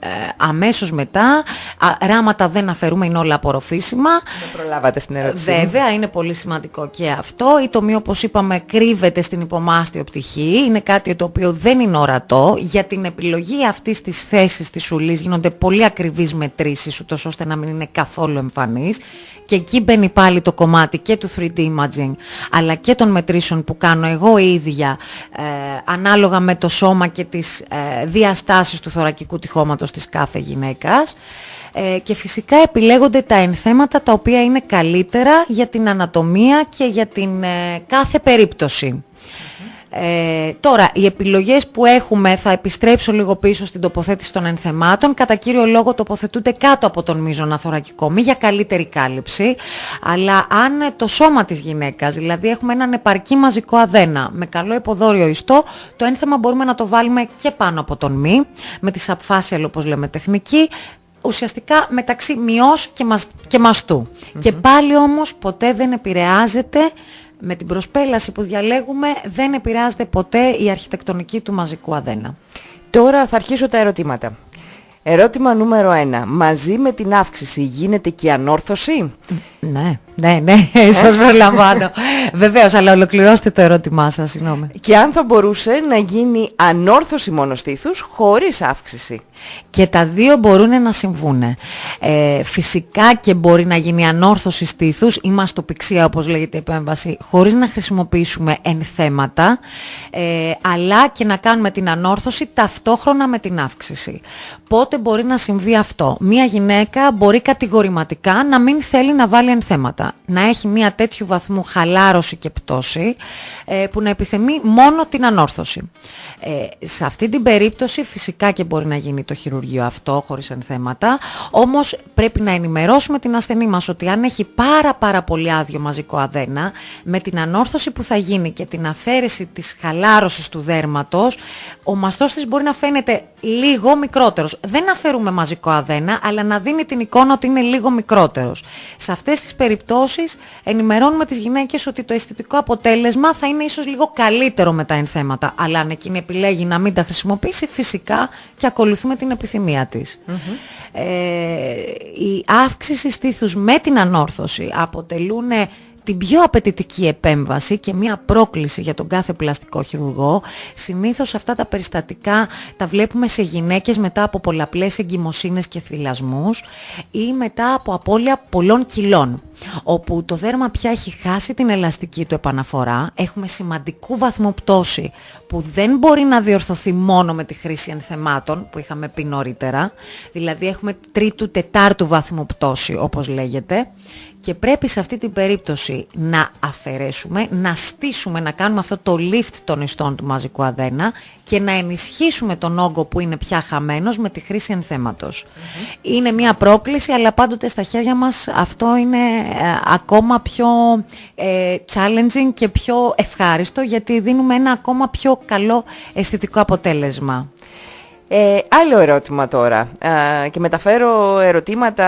ε, αμέσως μετά, α, ράματα δεν αφαιρούμε, είναι όλα απορροφήσιμα. Δεν προλάβατε στην ερώτησή μου. Βέβαια, είναι πολύ σημαντικό και αυτό. Η τομή, όπως είπαμε, κρύβεται στην υπομάστιο πτυχή. Είναι κάτι το οποίο δεν είναι ορατό. Για την επιλογή αυτής της θέσης της ουλής γίνονται πολύ ακριβείς μετρήσεις, ούτως ώστε να μην είναι καθόλου εμφανής. Και εκεί μπαίνει πάλι το κομμάτι και του 3D imaging, αλλά και των μετρήσεων που κάνω εγώ ίδια, ε, ανάλογα με το σώμα και τις ε, διαστάσεις του θωρακικού τυχώματος της κάθε γυναίκας. Ε, και φυσικά επιλέγονται τα ενθέματα τα οποία είναι καλύτερα για την ανατομία και για την ε, κάθε περίπτωση. Ε, τώρα, οι επιλογές που έχουμε, θα επιστρέψω λίγο πίσω στην τοποθέτηση των ενθεμάτων, κατά κύριο λόγο τοποθετούνται κάτω από τον μείζωνα θωρακικό μη για καλύτερη κάλυψη, αλλά αν το σώμα της γυναίκας, δηλαδή έχουμε έναν επαρκή μαζικό αδένα με καλό υποδόριο ιστό, το ένθεμα μπορούμε να το βάλουμε και πάνω από τον μη, με τη subfacial όπως λέμε τεχνική, ουσιαστικά μεταξύ μειός και, μας, και μαστου Και πάλι όμως ποτέ δεν επηρεάζεται με την προσπέλαση που διαλέγουμε δεν επηρεάζεται ποτέ η αρχιτεκτονική του μαζικού αδένα. Τώρα θα αρχίσω τα ερωτήματα. Ερώτημα νούμερο 1. Μαζί με την αύξηση γίνεται και η ανόρθωση; Ναι, ναι, ναι, σας προλαμβάνω. Βεβαίως, αλλά ολοκληρώστε το ερώτημά σας, συγγνώμη. Και αν θα μπορούσε να γίνει ανόρθωση μόνο στήθους χωρίς αύξηση; Και τα δύο μπορούν να συμβούν. Ε, φυσικά και μπορεί να γίνει ανόρθωση στήθους ή μαστοπηξία όπως λέγεται η επέμβαση χωρίς να χρησιμοποιήσουμε ενθέματα ε, αλλά και να κάνουμε την ανόρθωση ταυτόχρονα με την αύξηση. Πότε μπορεί να συμβεί αυτό; Μία γυναίκα μπορεί κατηγορηματικά να μην θέλει να βάλει ενθέματα. Να έχει μία τέτοιου βαθμού χαλάρωση και πτώση ε, που να επιθυμεί μόνο την ανόρθωση. Ε, σε αυτή την περίπτωση φυσικά και μπορεί να γίνει το χειρουργείο αυτό χωρίς ενθέματα, όμως πρέπει να ενημερώσουμε την ασθενή μας ότι αν έχει πάρα πάρα πολύ άδειο μαζικό αδένα, με την ανόρθωση που θα γίνει και την αφαίρεση της χαλάρωσης του δέρματος, ο μαστός της μπορεί να φαίνεται λίγο μικρότερος. Δεν αφαιρούμε μαζικό αδένα, αλλά να δίνει την εικόνα ότι είναι λίγο μικρότερος. Σε αυτές τις περιπτώσεις ενημερώνουμε τις γυναίκες ότι το αισθητικό αποτέλεσμα θα είναι ίσως λίγο καλύτερο με τα ενθέματα, αλλά αν εκείνη επιλέγει να μην τα χρησιμοποιήσει, φυσικά και ακολουθούμε την επιθυμία της. Ε, η αύξηση στήθους με την ανόρθωση αποτελούν την πιο απαιτητική επέμβαση και μια πρόκληση για τον κάθε πλαστικό χειρουργό. Συνήθως αυτά τα περιστατικά τα βλέπουμε σε γυναίκες μετά από πολλαπλές εγκυμοσύνες και θυλασμούς ή μετά από απώλεια πολλών κιλών όπου το δέρμα πια έχει χάσει την ελαστική του επαναφορά, έχουμε σημαντικού βαθμού πτώση που δεν μπορεί να διορθωθεί μόνο με τη χρήση ενθεμάτων που είχαμε πει νωρίτερα, δηλαδή έχουμε τρίτου, τετάρτου βαθμού πτώση όπως λέγεται και πρέπει σε αυτή την περίπτωση να αφαιρέσουμε, να στήσουμε, να κάνουμε αυτό το lift των ιστών του μαζικού αδένα και να ενισχύσουμε τον όγκο που είναι πια χαμένος με τη χρήση ενθέματος. Είναι μια πρόκληση, αλλά πάντοτε στα χέρια μας αυτό είναι ε, ακόμα πιο ε, challenging και πιο ευχάριστο γιατί δίνουμε ένα ακόμα πιο καλό αισθητικό αποτέλεσμα. Ε, άλλο ερώτημα τώρα ε, και μεταφέρω ερωτήματα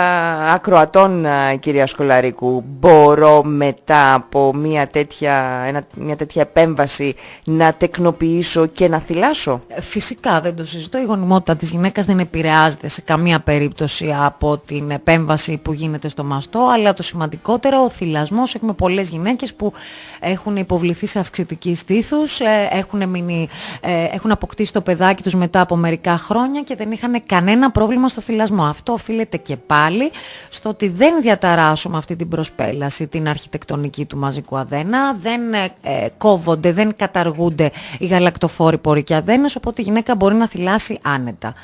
ακροατών ε, κυρία Σκολαρίκου. Μπορώ μετά από μια τέτοια, ένα, μια τέτοια επέμβαση να τεκνοποιήσω και να θυλάσω; Ε, φυσικά δεν το συζητώ. Η γονιμότητα της γυναίκας δεν επηρεάζεται σε καμία περίπτωση από την επέμβαση που γίνεται στο μαστό αλλά το σημαντικότερο ο θυλασμός. Έχουμε πολλές γυναίκες που έχουν υποβληθεί σε αυξητική στήθους, έχουν, μείνει, έχουν αποκτήσει το παιδάκι τους μετά από μερικά χρόνια και δεν είχαν κανένα πρόβλημα στο θυλασμό. Αυτό οφείλεται και πάλι στο ότι δεν διαταράσσουμε αυτή την προσπέλαση, την αρχιτεκτονική του μαζικού αδένα, δεν ε, ε, κόβονται, δεν καταργούνται οι γαλακτοφόροι πορικοί αδένες, οπότε η γυναίκα μπορεί να θυλάσει άνετα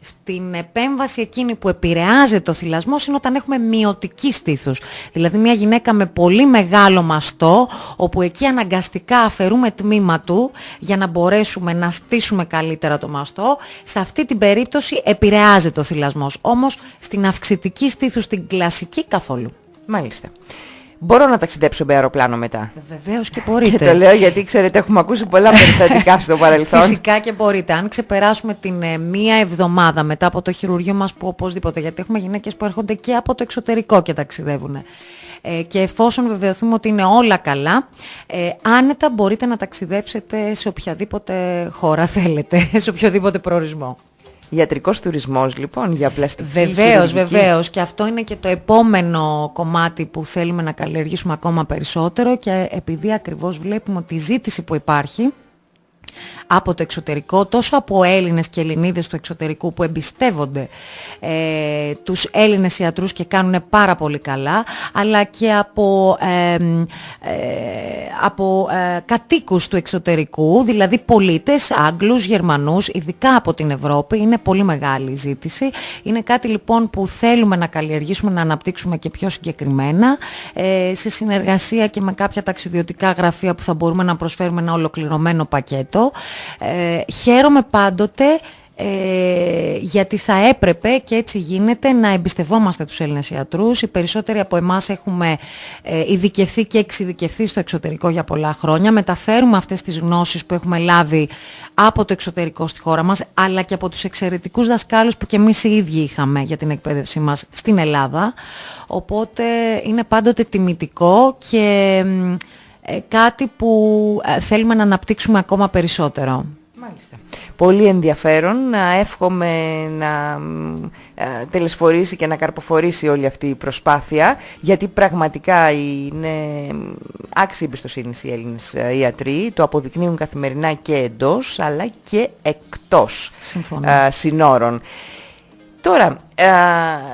στην επέμβαση εκείνη που επηρεάζεται το θυλασμός είναι όταν έχουμε μειωτική στήθους. Δηλαδή μια γυναίκα με πολύ μεγάλο μαστό, όπου εκεί αναγκαστικά αφαιρούμε τμήμα του για να μπορέσουμε να στήσουμε καλύτερα το μαστό, σε αυτή την περίπτωση επηρεάζεται ο θυλασμός. Όμως στην αυξητική στήθους, στην κλασική καθόλου. Μάλιστα. Μπορώ να ταξιδέψω με αεροπλάνο μετά. Βεβαίως και μπορείτε. Και το λέω γιατί ξέρετε, έχουμε ακούσει πολλά περιστατικά στο παρελθόν. Φυσικά και μπορείτε. Αν ξεπεράσουμε την ε, μία εβδομάδα μετά από το χειρουργείο μας, που οπωσδήποτε, γιατί έχουμε γυναίκες που έρχονται και από το εξωτερικό και ταξιδεύουν. Ε, και εφόσον βεβαιωθούμε ότι είναι όλα καλά, ε, άνετα μπορείτε να ταξιδέψετε σε οποιαδήποτε χώρα θέλετε, σε οποιοδήποτε προορισμό. Ιατρικός τουρισμός λοιπόν για πλαστική Βεβαίως, βεβαίως. Και αυτό είναι και το επόμενο κομμάτι που θέλουμε να καλλιεργήσουμε ακόμα περισσότερο. Και επειδή ακριβώς βλέπουμε ότι η ζήτηση που υπάρχει από το εξωτερικό, τόσο από Έλληνες και Ελληνίδες του εξωτερικού που εμπιστεύονται ε, τους Έλληνες ιατρούς και κάνουν πάρα πολύ καλά, αλλά και από, ε, ε, από ε, κατοίκους του εξωτερικού, δηλαδή πολίτες, Άγγλους, Γερμανούς, ειδικά από την Ευρώπη, είναι πολύ μεγάλη η ζήτηση. Είναι κάτι λοιπόν που θέλουμε να καλλιεργήσουμε, να αναπτύξουμε και πιο συγκεκριμένα, ε, σε συνεργασία και με κάποια ταξιδιωτικά γραφεία που θα μπορούμε να προσφέρουμε ένα ολοκληρωμένο πακέτο. Ε, χαίρομαι πάντοτε ε, γιατί θα έπρεπε και έτσι γίνεται να εμπιστευόμαστε τους Έλληνες ιατρούς. Οι περισσότεροι από εμάς έχουμε ε, ειδικευθεί και εξειδικευθεί στο εξωτερικό για πολλά χρόνια. Μεταφέρουμε αυτές τις γνώσεις που έχουμε λάβει από το εξωτερικό στη χώρα μας, αλλά και από τους εξαιρετικούς δασκάλους που και εμείς οι ίδιοι είχαμε για την εκπαίδευσή μας στην Ελλάδα. Οπότε είναι πάντοτε τιμητικό και ε, κάτι που ε, θέλουμε να αναπτύξουμε ακόμα περισσότερο. Μάλιστα. Πολύ ενδιαφέρον. Εύχομαι να ε, τελεσφορήσει και να καρποφορήσει όλη αυτή η προσπάθεια γιατί πραγματικά είναι άξιοι εμπιστοσύνη οι Έλληνες ιατροί. Το αποδεικνύουν καθημερινά και εντός αλλά και εκτός συνόρων. Τώρα,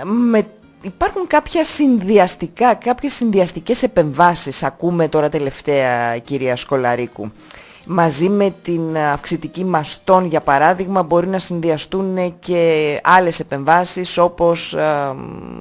με υπάρχουν κάποια συνδυαστικά, κάποιες συνδυαστικές επεμβάσεις, ακούμε τώρα τελευταία κυρία Σκολαρίκου. Μαζί με την αυξητική μαστών για παράδειγμα μπορεί να συνδυαστούν και άλλες επεμβάσεις όπως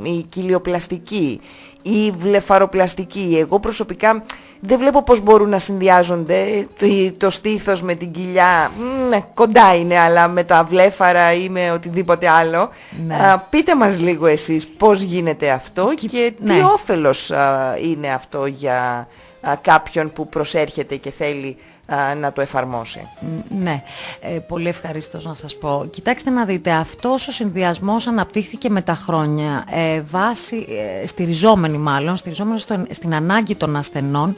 η κοιλιοπλαστική, ή βλεφαροπλαστική. Εγώ προσωπικά δεν βλέπω πώς μπορούν να συνδυάζονται το, το στήθος με την κοιλιά. Ναι, κοντά είναι, αλλά με τα βλέφαρα ή με οτιδήποτε άλλο. Ναι. πείτε μας λίγο εσείς πώς γίνεται αυτό και, τι ναι. όφελος είναι αυτό για κάποιον που προσέρχεται και θέλει να το εφαρμόσει. Ναι, ε, πολύ ευχαριστώ να σας πω. Κοιτάξτε να δείτε, αυτός ο συνδυασμός αναπτύχθηκε με τα χρόνια, ε, βάση, ε, στηριζόμενοι μάλλον, στηριζόμενοι στο, στην ανάγκη των ασθενών,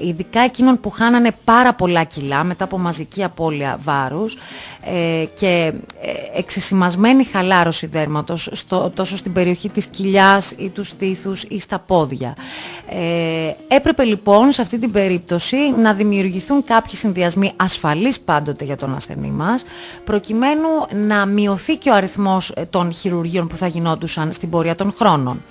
ειδικά εκείνων που χάνανε πάρα πολλά κιλά μετά από μαζική απώλεια βάρους ε, και ε, εξεσημασμένη χαλάρωση δέρματος στο, τόσο στην περιοχή της κοιλιάς ή του στήθους ή στα πόδια. Ε, έπρεπε λοιπόν σε αυτή την περίπτωση να δημιουργηθούν κάποιοι κάποιοι συνδυασμοί ασφαλείς πάντοτε για τον ασθενή μας, προκειμένου να μειωθεί και ο αριθμός ε, των χειρουργείων που θα γινόντουσαν στην πορεία των χρόνων.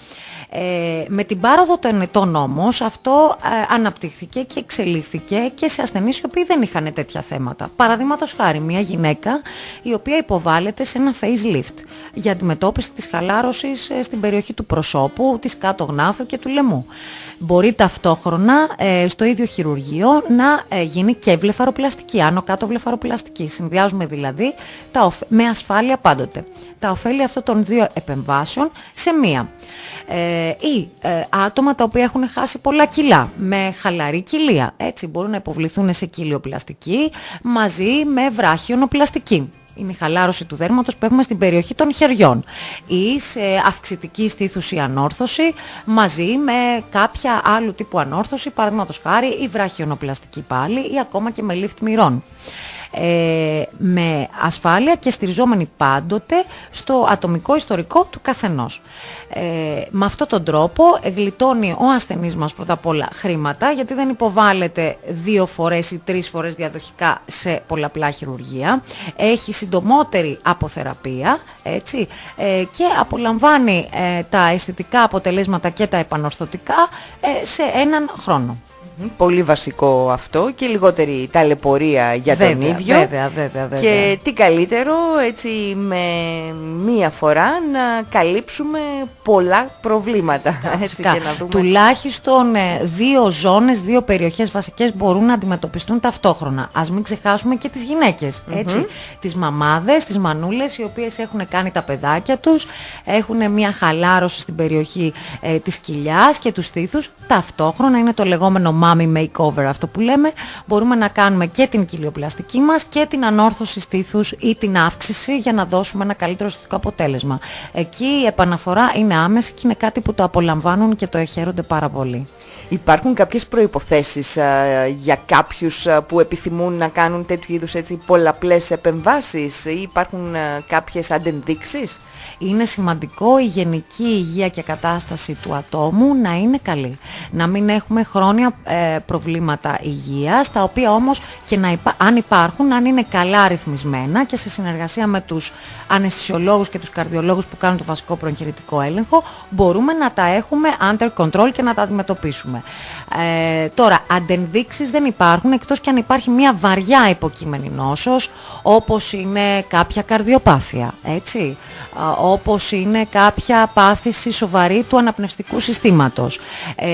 Ε, με την πάροδο των ετών όμως αυτό ε, αναπτύχθηκε και εξελίχθηκε και σε ασθενείς οι οποίοι δεν είχαν τέτοια θέματα. Παραδείγματος χάρη μια γυναίκα η οποία υποβάλλεται σε ένα facelift για αντιμετώπιση της χαλάρωσης ε, στην περιοχή του προσώπου, της κάτω γνάθου και του λαιμού. Μπορεί ταυτόχρονα ε, στο ίδιο χειρουργείο να γίνει και βλεφαροπλαστική, άνω κάτω βλεφαροπλαστική. Συνδυάζουμε δηλαδή τα, με ασφάλεια πάντοτε τα ωφέλη αυτών των δύο επεμβάσεων σε μία. Ε, ή ε, άτομα τα οποία έχουν χάσει πολλά κιλά με χαλαρή κοιλία. Έτσι μπορούν να υποβληθούν σε κοιλιοπλαστική μαζί με βράχιονοπλαστική είναι η χαλάρωση του δέρματος που έχουμε στην περιοχή των χεριών. Ή σε αυξητική στήθους ή ανόρθωση μαζί με κάποια άλλου τύπου ανόρθωση, παραδείγματος χάρη η βραχιονοπλαστική πάλι ή ακόμα και με lift μυρών ε, με ασφάλεια και στηριζόμενοι πάντοτε στο ατομικό ιστορικό του καθενός. Ε, με αυτόν τον τρόπο γλιτώνει ο ασθενής μας πρώτα απ' όλα χρήματα γιατί δεν υποβάλλεται δύο φορές ή τρεις φορές διαδοχικά σε πολλαπλά χειρουργία. Έχει συντομότερη αποθεραπεία έτσι, ε, και απολαμβάνει ε, τα αισθητικά αποτελέσματα και τα επανορθωτικά ε, σε έναν χρόνο. Πολύ βασικό αυτό και λιγότερη ταλαιπωρία για βέβαια, τον ίδιο. Βέβαια, βέβαια, βέβαια. Και τι καλύτερο έτσι με μία φορά να καλύψουμε πολλά προβλήματα. Έτσι, Φυσικά. και να δούμε... Τουλάχιστον ε, δύο ζώνες, δύο περιοχές βασικές μπορούν να αντιμετωπιστούν ταυτόχρονα. Ας μην ξεχάσουμε και τις γυναίκες, έτσι. Τις μαμάδες, τις μανούλες, οι οποίες έχουν κάνει τα παιδάκια τους, έχουν μια χαλάρωση στην περιοχή ε, της κοιλιάς και τους στήθους. Ταυτόχρονα είναι το λεγόμενο mommy makeover αυτό που λέμε. Μπορούμε να κάνουμε και την κοιλιοπλαστική μας και την ανόρθωση στήθους ή την αύξηση για να δώσουμε ένα καλύτερο αισθητικό αποτέλεσμα. Εκεί η επαναφορά είναι άμεση και είναι κάτι που το απολαμβάνουν και το εχαίρονται πάρα πολύ. Υπάρχουν κάποιες προϋποθέσεις α, για κάποιους α, που επιθυμούν να κάνουν τέτοιου είδους έτσι, πολλαπλές επεμβάσεις ή υπάρχουν α, κάποιες αντενδείξεις; Είναι σημαντικό η γενική υγεία και κατάσταση του ατόμου να είναι καλή. Να μην έχουμε χρόνια ε, προβλήματα υγείας, τα οποία όμως και να υπά- αν υπάρχουν, αν είναι καλά ρυθμισμένα και σε συνεργασία με τους αναισθησιολόγους και τους καρδιολόγους που κάνουν το βασικό προεγχειρητικό έλεγχο, μπορούμε να τα έχουμε under control και να τα αντιμετωπίσουμε. Ε, τώρα, αντενδείξεις δεν υπάρχουν, εκτός και αν υπάρχει μια βαριά υποκείμενη νόσος, όπως είναι κάποια καρδιοπάθεια, έτσι α, όπως είναι κάποια πάθηση σοβαρή του αναπνευστικού συστήματος. Ε,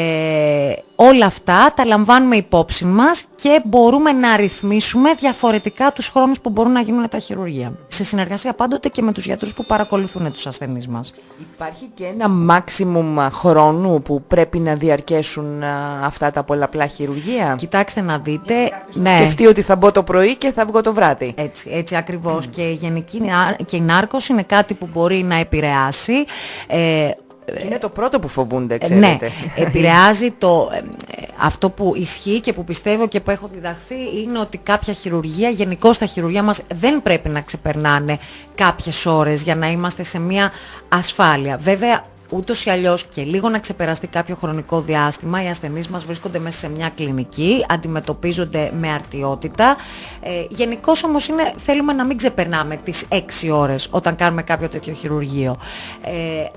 όλα αυτά τα λαμβάνουμε υπόψη μας και μπορούμε να ρυθμίσουμε διαφορετικά τους χρόνους που μπορούν να γίνουν τα χειρουργία. Σε συνεργασία πάντοτε και με τους γιατρούς που παρακολουθούν τους ασθενείς μας. Υπάρχει και ένα maximum χρόνου που πρέπει να διαρκέσουν α, αυτά τα πολλαπλά χειρουργία. Κοιτάξτε να δείτε... Ναι. Σκεφτεί ότι θα μπω το πρωί και θα βγω το βράδυ. Έτσι, έτσι ακριβώς. Και η γενική νεά- και η νάρκωση είναι κάτι που μπορεί να επηρεάσει. Ε, Και είναι το πρώτο που φοβούνται, Ε, Ναι, ξέρετε. επηρεάζει το, ε, ε, αυτό που ισχύει και που πιστεύω και που έχω διδαχθεί είναι ότι κάποια χειρουργία, γενικώ τα χειρουργία μας δεν πρέπει να ξεπερνάνε κάποιες ώρες για να είμαστε σε μια ασφάλεια. Βέβαια, ούτως ή αλλιώς και λίγο να ξεπεραστεί κάποιο χρονικό διάστημα, οι ασθενείς μας βρίσκονται μέσα σε μια κλινική, αντιμετωπίζονται με αρτιότητα. Ε, Γενικώς όμως είναι, θέλουμε να μην ξεπερνάμε τις 6 ώρες όταν κάνουμε κάποιο τέτοιο χειρουργείο. Ε,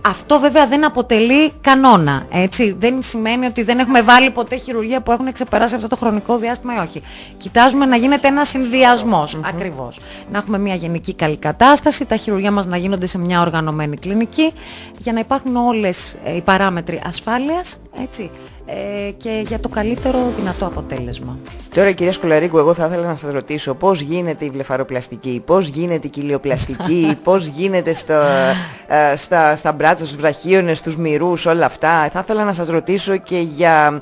αυτό βέβαια δεν αποτελεί κανόνα, έτσι. Δεν σημαίνει ότι δεν έχουμε βάλει ποτέ χειρουργία που έχουν ξεπεράσει αυτό το χρονικό διάστημα ή όχι. Κοιτάζουμε να γίνεται ένα συνδυασμός, ακριβώς. Να έχουμε μια γενική καλή κατάσταση, τα χειρουργία μας να γίνονται σε μια οργανωμένη κλινική, για να υπάρχουν όλες ε, οι παράμετροι ασφάλειας, έτσι, ε, και για το καλύτερο δυνατό αποτέλεσμα. Τώρα κυρία Σκολαρίκου, εγώ θα ήθελα να σας ρωτήσω πώς γίνεται η βλεφαροπλαστική, πώς γίνεται η κοιλιοπλαστική, πώς γίνεται στο, ε, στα, στα μπράτσα, στους βραχίονες, στους μυρούς, όλα αυτά. Θα ήθελα να σας ρωτήσω και για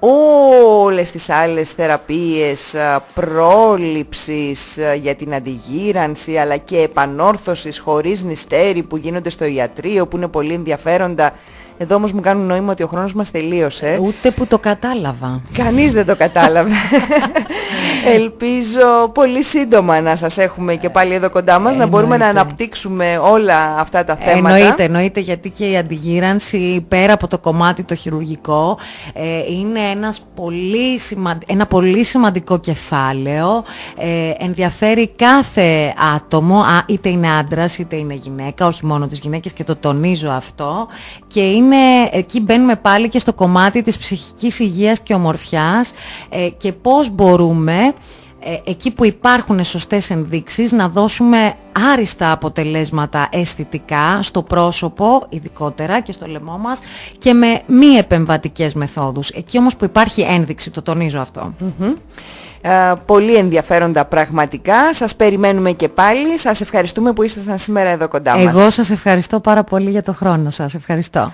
όλες τις άλλες θεραπείες α, πρόληψης α, για την αντιγύρανση αλλά και επανόρθωσης χωρίς νηστέρι που γίνονται στο ιατρείο που είναι πολύ ενδιαφέροντα. Εδώ όμως μου κάνουν νόημα ότι ο χρόνος μας τελείωσε. Ούτε που το κατάλαβα. Κανείς δεν το κατάλαβε. Ελπίζω πολύ σύντομα να σας έχουμε και πάλι εδώ κοντά μας, να μπορούμε να Εννοείται. αναπτύξουμε όλα αυτά τα θέματα. Εννοείται, εννοείται γιατί και η αντιγύρανση πέρα από το κομμάτι το χειρουργικό ε, είναι ένας πολύ σημαν- ένα πολύ σημαντικό κεφάλαιο. Ε, ενδιαφέρει κάθε άτομο, α, είτε είναι άντρας είτε είναι γυναίκα, όχι μόνο τις γυναίκες και το τονίζω αυτό. Και είναι, εκεί μπαίνουμε πάλι και στο κομμάτι της ψυχικής υγείας και ομορφιάς ε, και πώς μπορούμε ε, εκεί που υπάρχουν σωστές ενδείξεις να δώσουμε άριστα αποτελέσματα αισθητικά στο πρόσωπο ειδικότερα και στο λαιμό μας και με μη επεμβατικές μεθόδους. Εκεί όμως που υπάρχει ένδειξη, το τονίζω αυτό. Ε, πολύ ενδιαφέροντα πραγματικά. Σας περιμένουμε και πάλι. Σας ευχαριστούμε που ήσασταν σήμερα εδώ κοντά μας. Εγώ σας ευχαριστώ πάρα πολύ για το χρόνο σας. Ευχαριστώ.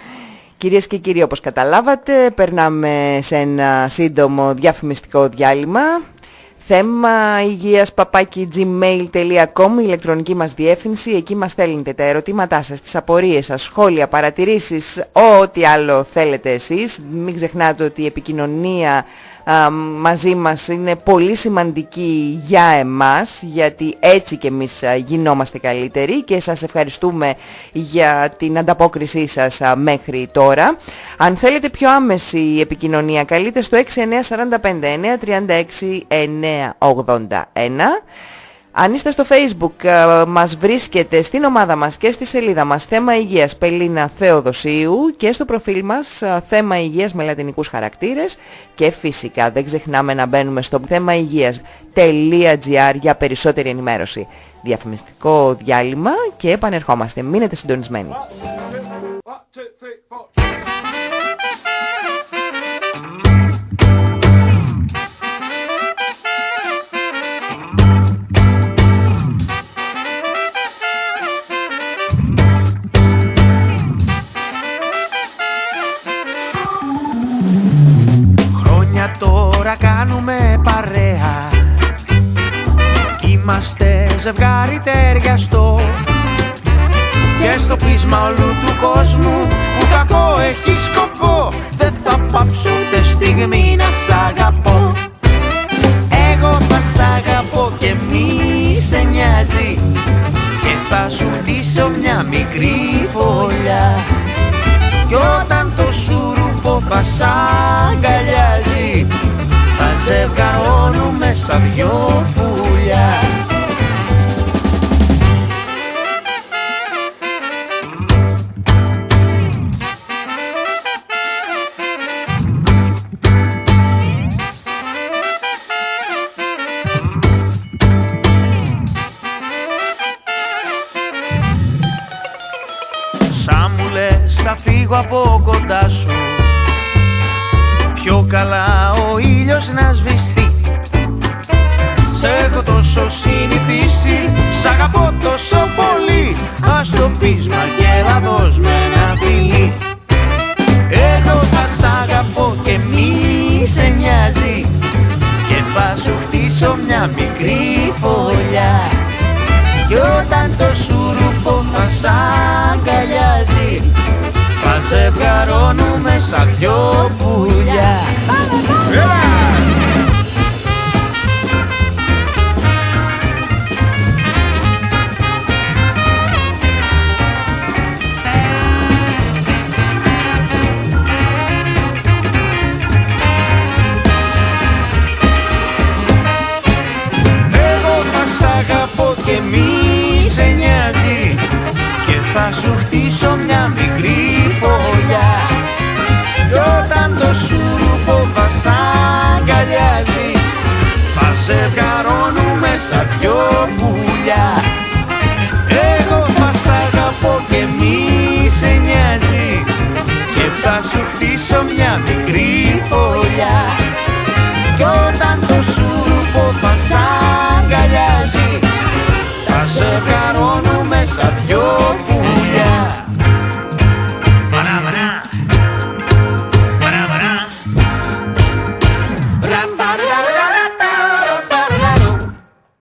Κυρίες και κύριοι, όπως καταλάβατε, περνάμε σε ένα σύντομο διαφημιστικό διάλειμμα. Θέμα υγείας παπάκι gmail.com η ηλεκτρονική μας διεύθυνση. Εκεί μας στέλνετε τα ερωτήματά σας, τις απορίες σας, σχόλια, παρατηρήσεις, ό,τι άλλο θέλετε εσείς. Μην ξεχνάτε ότι η επικοινωνία μαζί μας είναι πολύ σημαντική για εμάς γιατί έτσι και εμείς γινόμαστε καλύτεροι και σας ευχαριστούμε για την ανταπόκρισή σας μέχρι τώρα. Αν θέλετε πιο άμεση επικοινωνία καλείτε στο 6945 αν είστε στο facebook ε, μας βρίσκετε στην ομάδα μας και στη σελίδα μας θέμα υγείας Πελίνα Θεοδοσίου και στο προφίλ μας ε, θέμα υγείας με λατινικούς χαρακτήρες και φυσικά δεν ξεχνάμε να μπαίνουμε στο θέμα υγείας.gr για περισσότερη ενημέρωση. Διαφημιστικό διάλειμμα και επανερχόμαστε. Μείνετε συντονισμένοι. τώρα Είμαστε ζευγάρι ταιριαστό Και στο πείσμα όλου του κόσμου που κακό έχει σκοπό. Δεν θα πάψω ούτε στιγμή να σ' αγαπώ. Εγώ θα σ' αγαπώ και μη σε νοιάζει. Και θα σου χτίσω μια μικρή φωλιά. Κι όταν το σουρουπό θα σ' αγκαλιάζει θα ζευγαρώνουμε σαν δυο πουλιά Σαν έχω τόσο συνηθίσει. Σ' αγαπώ τόσο πολύ. Ας το πείσμα και έλα με ένα φιλί. Εγώ θα σ' αγαπώ και μη σε νοιάζει. Και θα σου χτίσω μια μικρή φωλιά. Κι όταν το σουρουπό θα σ' αγκαλιάζει θα ζευγαρώνουμε σαν δυο πουλιά θα σου χτίσω μια μικρή φωλιά. Κι όταν το σουρουπό θα σ' αγκαλιάζει Θα σε βγαρώνουμε σαν δυο πουλιά. Εγώ θα σ' αγαπώ και μη σε νοιάζει Και θα σου χτίσω μια μικρή φωλιά. Κι όταν